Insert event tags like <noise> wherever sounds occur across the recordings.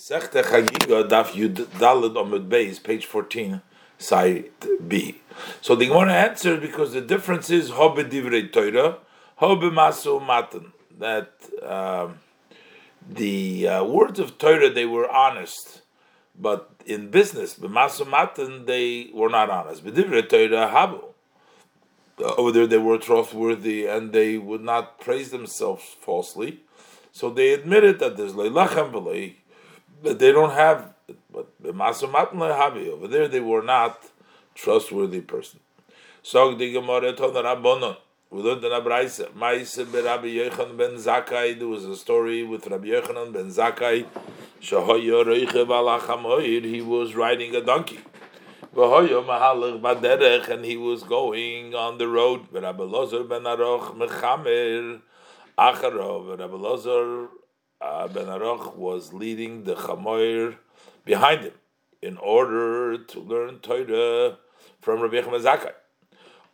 Sechte Chagiga Daf Yud Daled Omid Beis, page 14, side B. So the Gemara answered because the difference is Hobe Divrei Torah, Hobe Masu Matan. That um, the uh, words of Torah, they were honest, but in business, B'masu Matan, they were not honest. B'divrei Torah Habu. Over there, they were trustworthy and they would not praise themselves falsely. So they admitted that there's leilachem v'lei but they don't have. But over there, they were not trustworthy person. So. We learned in. There was a story with Rabbi Yochanan ben Zakkai. He was riding a donkey. And he was going on the road. Rabbi Lozer ben Aroch mechamer. Acharov. Rabbi Lozer uh, Ben Aroch was leading the Chamoir behind him in order to learn Torah from Rabbi Yechim Zakai.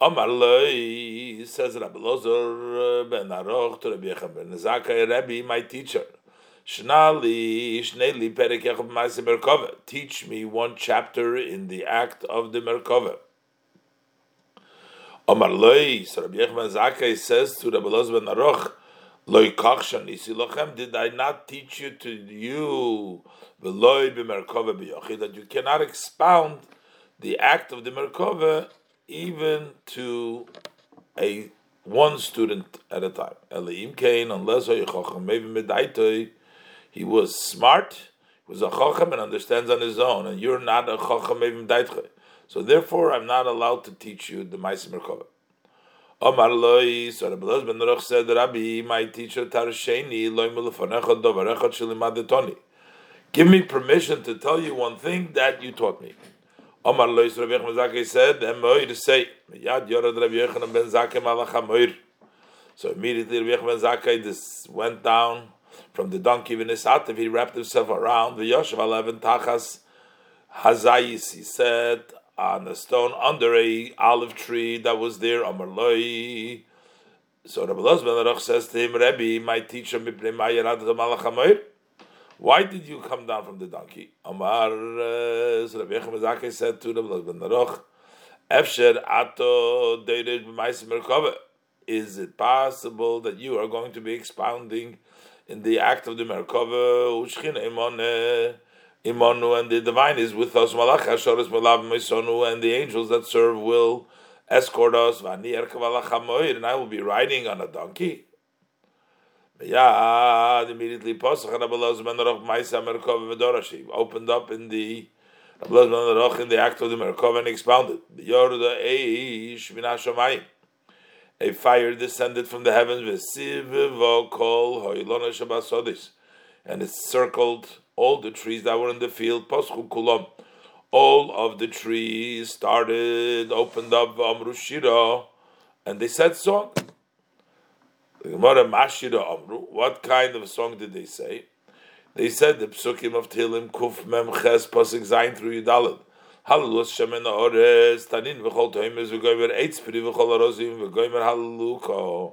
Amar Loi says Rabbi Lozer Ben Aroch to Rabbi Yechim Ben Rabbi, my teacher. Shnali Shneli Perek Yechim Maase Merkava. Teach me one chapter in the act of the Merkava. Amar Loi, so Rabbi Yechim Zakai says to Rabbi Lozer Ben Aroch, did I not teach you to you that you cannot expound the act of the Merkava even to a one student at a time. Unless he was smart, he was a chacham and understands on his own, and you're not a chacham So therefore, I'm not allowed to teach you the Ma'aser Merkava. Omar loy, so Rabbi Loz ben Roch said, Rabbi, my teacher Tarsheni, loy mulufanecha dovarecha shilimadetoni. Give me permission to tell you one thing that you taught me. Omar so Rabbi Yechon said, Emoir say, Yad yorad Rabbi Yechon ben Zakei malach So immediately Rabbi Yechon ben went down from the donkey Vinisativ, he wrapped himself around the Yoshev eleven tachas Hazayis, he said, on a stone under a olive tree that was there. Amar loy. So Rabbi Lozman says to him, Rebbe, my teacher, why did you come down from the donkey? Amar, uh, so Rabbi Yechim said to Rabbi Lozman Efsher ato merkava. Is it possible that you are going to be expounding in the act of the Merkava, Imanu and the divine is with us. Malach Hashoris Malav Mesonu and the angels that serve will escort us. And I will be riding on a donkey. Yeah, immediately Pasach and Abelaz Menarach Maisa Merkov Vedorashi opened up in the Abelaz Menarach in the act of the Merkov and expounded. Yorda Eish Minashamayim. A fire descended from the heavens, Vesiv Vokol Hoilona Shabasodis, and it circled all the trees that were in the field, Paschu Kulam, all of the trees started, opened up Amru Shira, and they said song. The Gemara Mashira Amru, what kind of song did they say? They said the psukim of Tilim Kuf Mem Ches Pasuk Zayin through Yudalit. Hallelujah Shemen Ores Tanin V'chol Toimes V'goymer Eitz Piri V'chol Arozim V'goymer Hallelujah.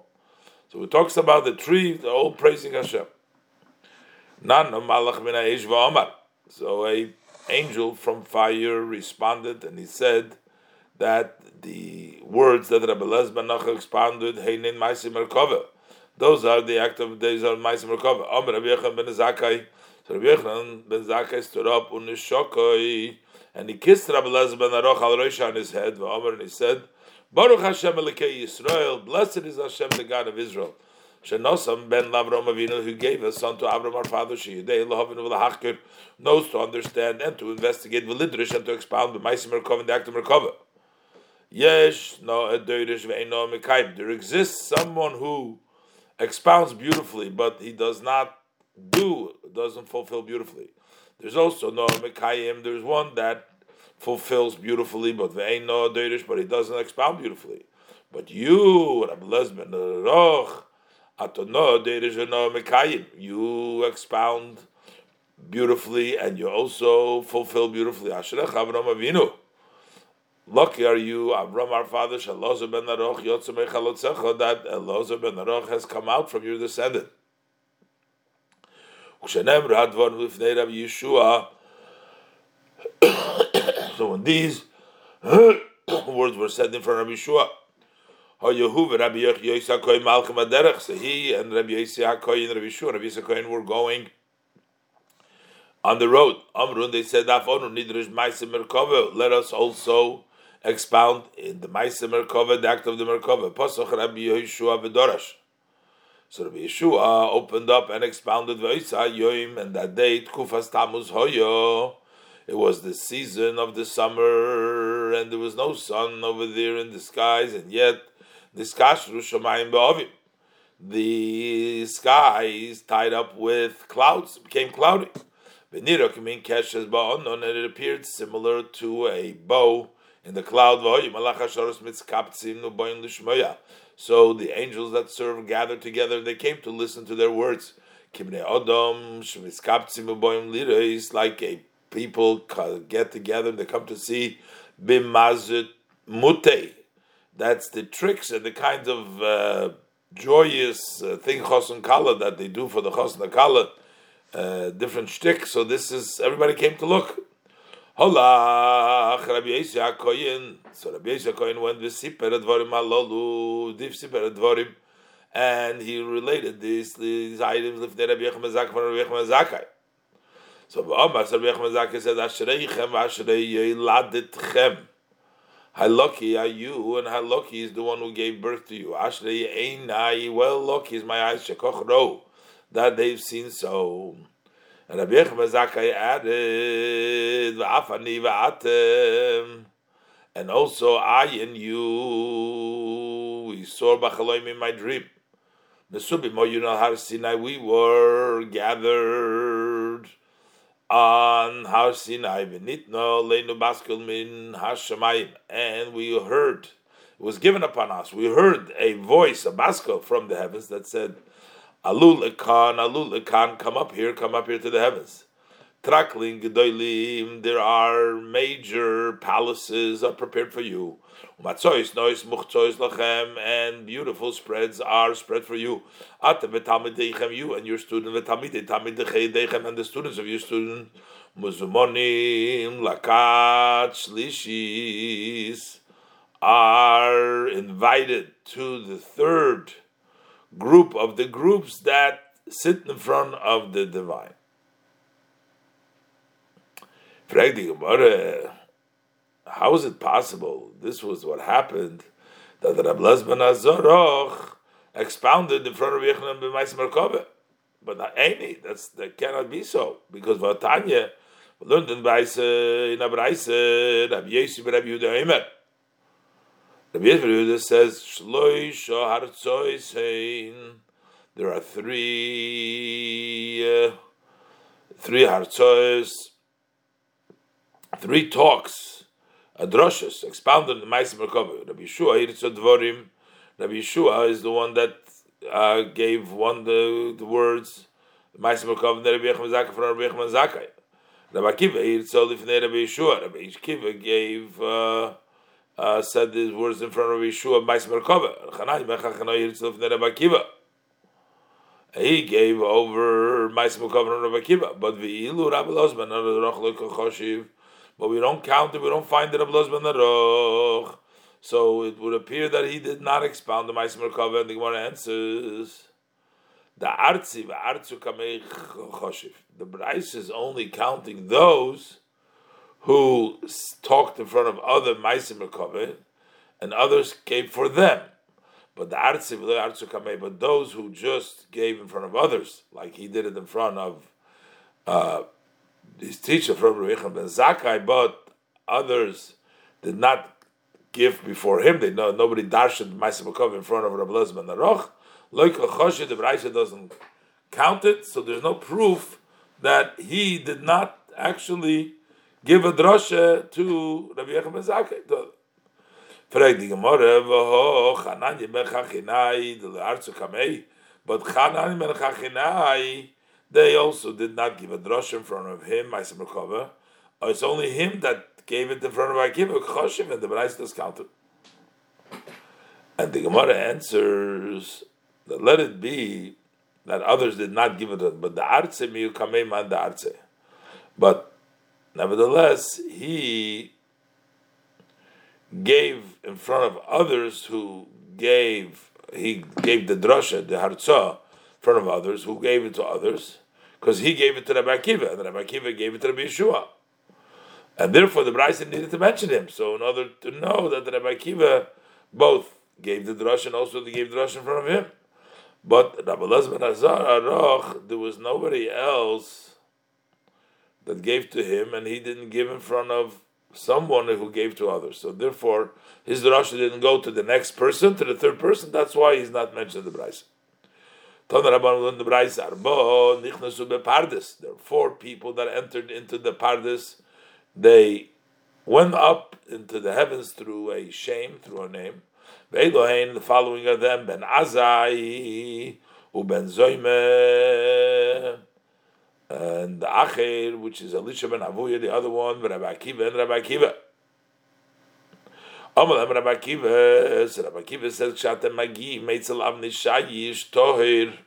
So it talks about the tree, all praising Hashem. Malach min V'Omar. So a angel from fire responded and he said that the words that Rabbi Lezban Nacha expounded, Heinin Maisim Merkava. Those are the act of days of Maisim Zakai. So Rabbi Yechon ben Zakai stood up and he kissed Rabbi Lezban Aroch al Rosh on his head, and he said, Baruch Hashem Elikei Yisrael, blessed is Hashem, the God of Israel. Shenosam ben Lavrom Avinu, who gave a son to Avram our father, Sheyidei Lahavinu V'lahachkir, knows to understand and to investigate V'lidrish and to expound the Maisim Merkava and the Act of Merkava. Yesh no Edoirish Ve'eno Mekayim. There exists someone who expounds beautifully, but he does not do, doesn't fulfill beautifully. There's also no Mekayim. There's one that fulfills beautifully, but Ve'eno Edoirish, but he doesn't expound beautifully. But you, Rabbi Lezben, Roch, you expound beautifully and you also fulfill beautifully. Lucky are you, Avram, our father, Shalozer ben Aroch, Yotzemei Chalotzecha, that Elozer ben has come out from your descendant. Kshenemra hadvar lifnei Rabbi Yeshua. <coughs> So when these <coughs> words were said in front of Yeshua, Hayehuv Rabbi Yossi Hakoyin Malchim Aderech. So he and Rabbi Yossi Hakoyin Rabbi Yeshua, Rabbi were going on the road. Amrun, they said, Afonu Nidrish. Let us also expound in the Maisa Merkava, the act of the Merkava. Pasach Rabbi Yeshua V'Dorash. So Rabbi Yeshua opened up and expounded V'Isa Yoim, and that day, Tkufas Tamuz Hoyo. It was the season of the summer, and there was no sun over there in the skies, and yet the The sky is tied up with clouds, became cloudy. And it appeared similar to a bow in the cloud. So the angels that serve gathered together and they came to listen to their words. It's like a people get together and they come to see bimazut mute. That's the tricks and the kinds of uh, joyous uh, thing chosun kala that they do for the chosun kala, uh, different shtick. So this is everybody came to look. Hola, Rabbi Yisya Koyin. So Rabbi Yisya Koyin went with Siper Advarim Alolu, Div Siper Advarim, and he related these these items. Lifnei Rabbi Yechim Zakai from Rabbi Yechim Zakai. So Rabbi Yechim said, "Ashreichem Ashrei Yeladitchem." How lucky are you, and lucky is the one who gave birth to you? Ashrei Einai. Well, lucky is my eyes. Shekoch Ro, that they've seen so. And Rabbi Yechim Zakai added, "Va'afani va'atem." And also I and you, we saw Bachaloim in my dream. Nesubi Mo Yunal Har Sinai, we were gathered on v'nitno leinu baskel min and we heard it was given upon us. We heard a voice, a baskel from the heavens that said, "Alul ekan, alul ekan, come up here, come up here to the heavens." Trakling gedolim, there are major palaces are prepared for you. Matzois nois muchzois lachem, and beautiful spreads are spread for you. Atem v'talmidechem, you and your student v'talmidei talmidechem, and the students of your student muzumonim lakat shlishis are invited to the third group of the groups that sit in front of the divine. How is it possible? This was what happened that the Rabbi ben Azoroch expounded in front of Yechanan ben Ma'is. But not any, that's that cannot be so because Vatanya learned in Baise in Abraise Rabbi ben Rabbi Yehuda Eimer. Rabbi Yehuda says Shloish Hartzois Hein. There are three uh, three Hartzois, three talks Adroshes, expounded the Maisim Merkava. Rabbi Yeshua, Yitzhak Dvorim, Rabbi Yeshua is the one that uh, gave one the, the words, Maisim Merkava, Rabbi Yechim Zakai from Rabbi Yechim Zakai. Rabbi Akiva, Yitzhak Lifnei Rabbi Yeshua, Rabbi Akiva gave, uh, uh, said these words in front of Rabbi Yeshua, Maisim Merkava. Chanai Mechachano Yitzhak Lifnei Rabbi Akiva. He gave over Maisim Merkava and Rabbi Akiva, but V'ilu Rabbi Lozman, Roch Lekachoshiv, but we don't count it, we don't find it Ablos ben Aroch. So it would appear that he did not expound the Ma'asim Merkava, and the Gemara answers, the Artzi, the Artzu Kamei Choshiv. The Bryce is only counting those who talked in front of other Ma'asim Merkava, and others gave for them. But the Artzi, the Artzu Kamei, but those who just gave in front of others, like he did it in front of uh, his teacher from Rabbi ben Zakai, but others did not give before him. They know nobody darshan Ma'asim in front of Rabbi Lezman Aroch. Like a Choshe, the Braisa doesn't count it, so there's no proof that he did not actually give a drasha to Rabbi Yechon ben Zakai. Frag die Gemara, v'ho Chananya ben Chachinai, the Arzu Kamei, but Chananya ben Chachinai, they also did not give a drush in front of him. Oh, it's only him that gave it in front of Akiva, Choshev, and the Brais discounted. And the Gemara answers that let it be that others did not give it, but the arze miyukamei man the arze. But nevertheless, he gave in front of others who gave he gave the drasha, the harza, in front of others who gave it to others, because he gave it to Rabbi Akiva, and Rabbi Akiva gave it to Rabbi Yeshua. And therefore the Bryson needed to mention him. So in order to know that the Rabbi Akiva both gave the drasha and also they gave the drasha in front of him. But Rabbi Lezman Azar Aroch, there was nobody else that gave to him, and he didn't give in front of someone who gave to others. So therefore, his drasha didn't go to the next person, to the third person. That's why he's not mentioned in the Bryce. There are four people that entered into the Pardes. They went up into the heavens through a shame, through a name. The following of them, Ben Azai, uben Zoime, and the Acher, which is Elisha ben Avuya, the other one, Rabbi Akiva and Rabbi Akiva. Rabbi Akiva, eh, so Rabbi Akiva says, Magi, Meitzel Tohir.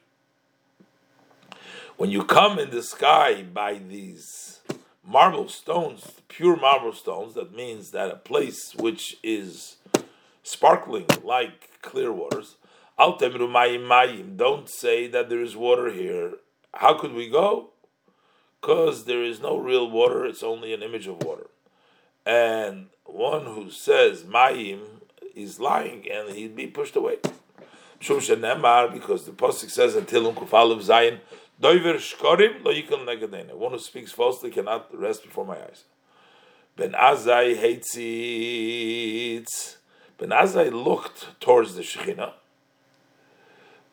When you come in the sky by these marble stones, pure marble stones, that means that a place which is sparkling like clear waters. Don't say that there is water here. How could we go? Because there is no real water, it's only an image of water. And one who says Mayim is lying and he'd be pushed away. Because the Pasuk says in Tilum Kufalav Zayin, Doiver Shkorim lo yikal negadena. One who speaks falsely cannot rest before my eyes. Ben Azai hates. Ben Azai looked towards the Shekhinah,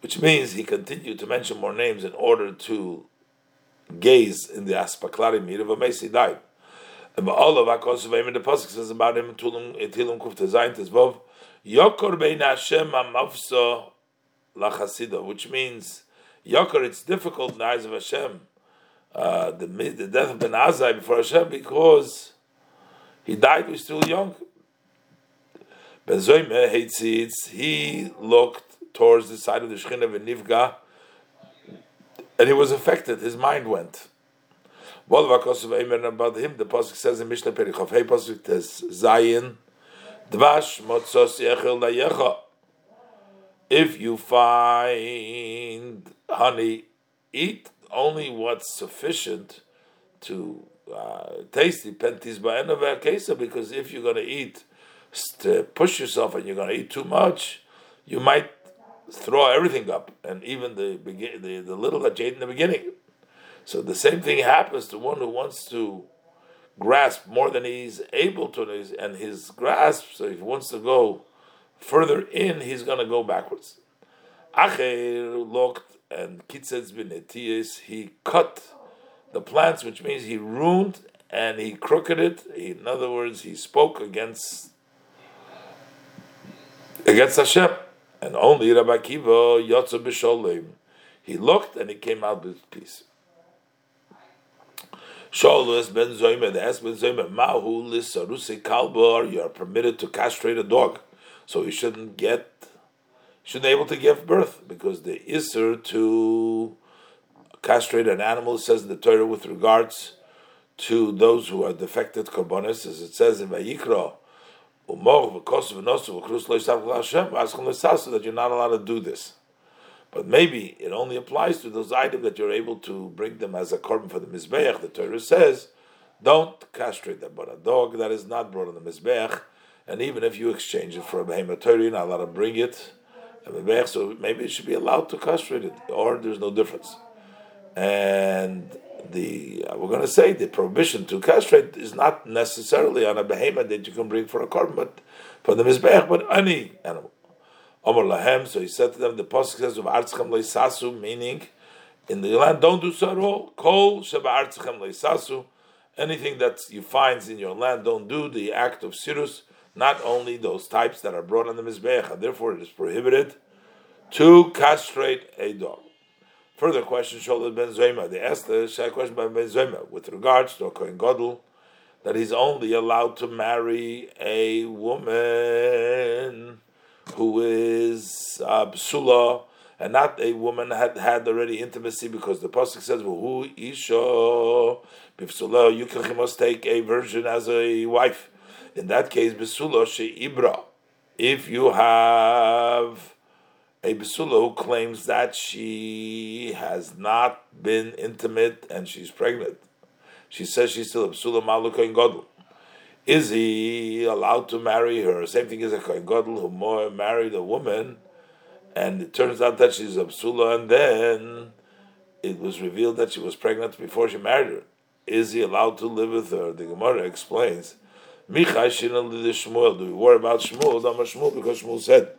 which means he continued to mention more names in order to gaze in the Aspaklari Mir of Amesi died. And all of Akosavim in the Pasuk says about him, Tulum Etilum Kufta Zayin Tezvov, Yokor Bein Hashem Amavso Lachasida, which means Yokor, it's difficult in the eyes of Hashem. Uh, the, the death of Ben Azai before Hashem because he died, was still young. Ben Zoyme hates He looked towards the side of the Shekhinah of Nivga, and he was affected. His mind went. About him, the pasuk says in Mishnah Perichov, Hey pasuk says Zayin, Dvash motzos yechel layecha. If you find honey, eat only what's sufficient to uh, taste the pentis ba'enov because if you're going to eat to push yourself and you're going to eat too much, you might throw everything up, and even the the, the little that you ate in the beginning. So the same thing happens to one who wants to grasp more than he's able to, and his grasp. So if he wants to go further in, he's going to go backwards. Acher looked and kitzetz binetiyis. He cut the plants, which means he ruined and he crooked it. In other words, he spoke against against Hashem, and only Rabbi Kiva Yotza b'Sholem. He looked and he came out with peace. Sholus ben Zoyme, the asked ben Mahu lisaruse kalbar, you are permitted to castrate a dog. So he shouldn't get, shouldn't be able to give birth, because the Isser to castrate an animal says in the Torah with regards to those who are defected korbanos, as it says in Vayikra, that you're not allowed to do this. But maybe it only applies to those items that you're able to bring them as a korban for the mizbeach. The Torah says, don't castrate them. But a dog that is not brought on the mizbeach, and even if you exchange it for a behemoth Torah, you're not allowed to bring it. So maybe it should be allowed to castrate it, or there's no difference. And the we're going to say the prohibition to castrate is not necessarily on a behemoth that you can bring for a korban, but for the mizbeach, but any animal. Omar lahem. So he said to them, the pasuk says of artzchem leisasu, meaning in the land don't do so at all. Kol sheba artzchem leisasu. Anything that you find in your land, don't do the act of sirus. Not only those types that are brought on the mizbeach, therefore it is prohibited to castrate a dog. Further question, Sholad ben Zoma. They asked the Shai question by Ben Zoma with regards to a Kohen Gadol that he's only allowed to marry a woman who is uh, psula and not a woman had had already intimacy because the pasuk says, "Who isha b'psula you must take a virgin as a wife." In that case, b'sula she ibra. If you have a besula who claims that she has not been intimate and she's pregnant, she says she's still a besula maluka in godel. Is he allowed to marry her? Same thing as a kohen gadol who married a woman and it turns out that she's a psula, and then it was revealed that she was pregnant before she married her. Is he allowed to live with her? The Gemara explains. Michai Shmuel. Do we worry about Shmuel? Shmuel because Shmuel said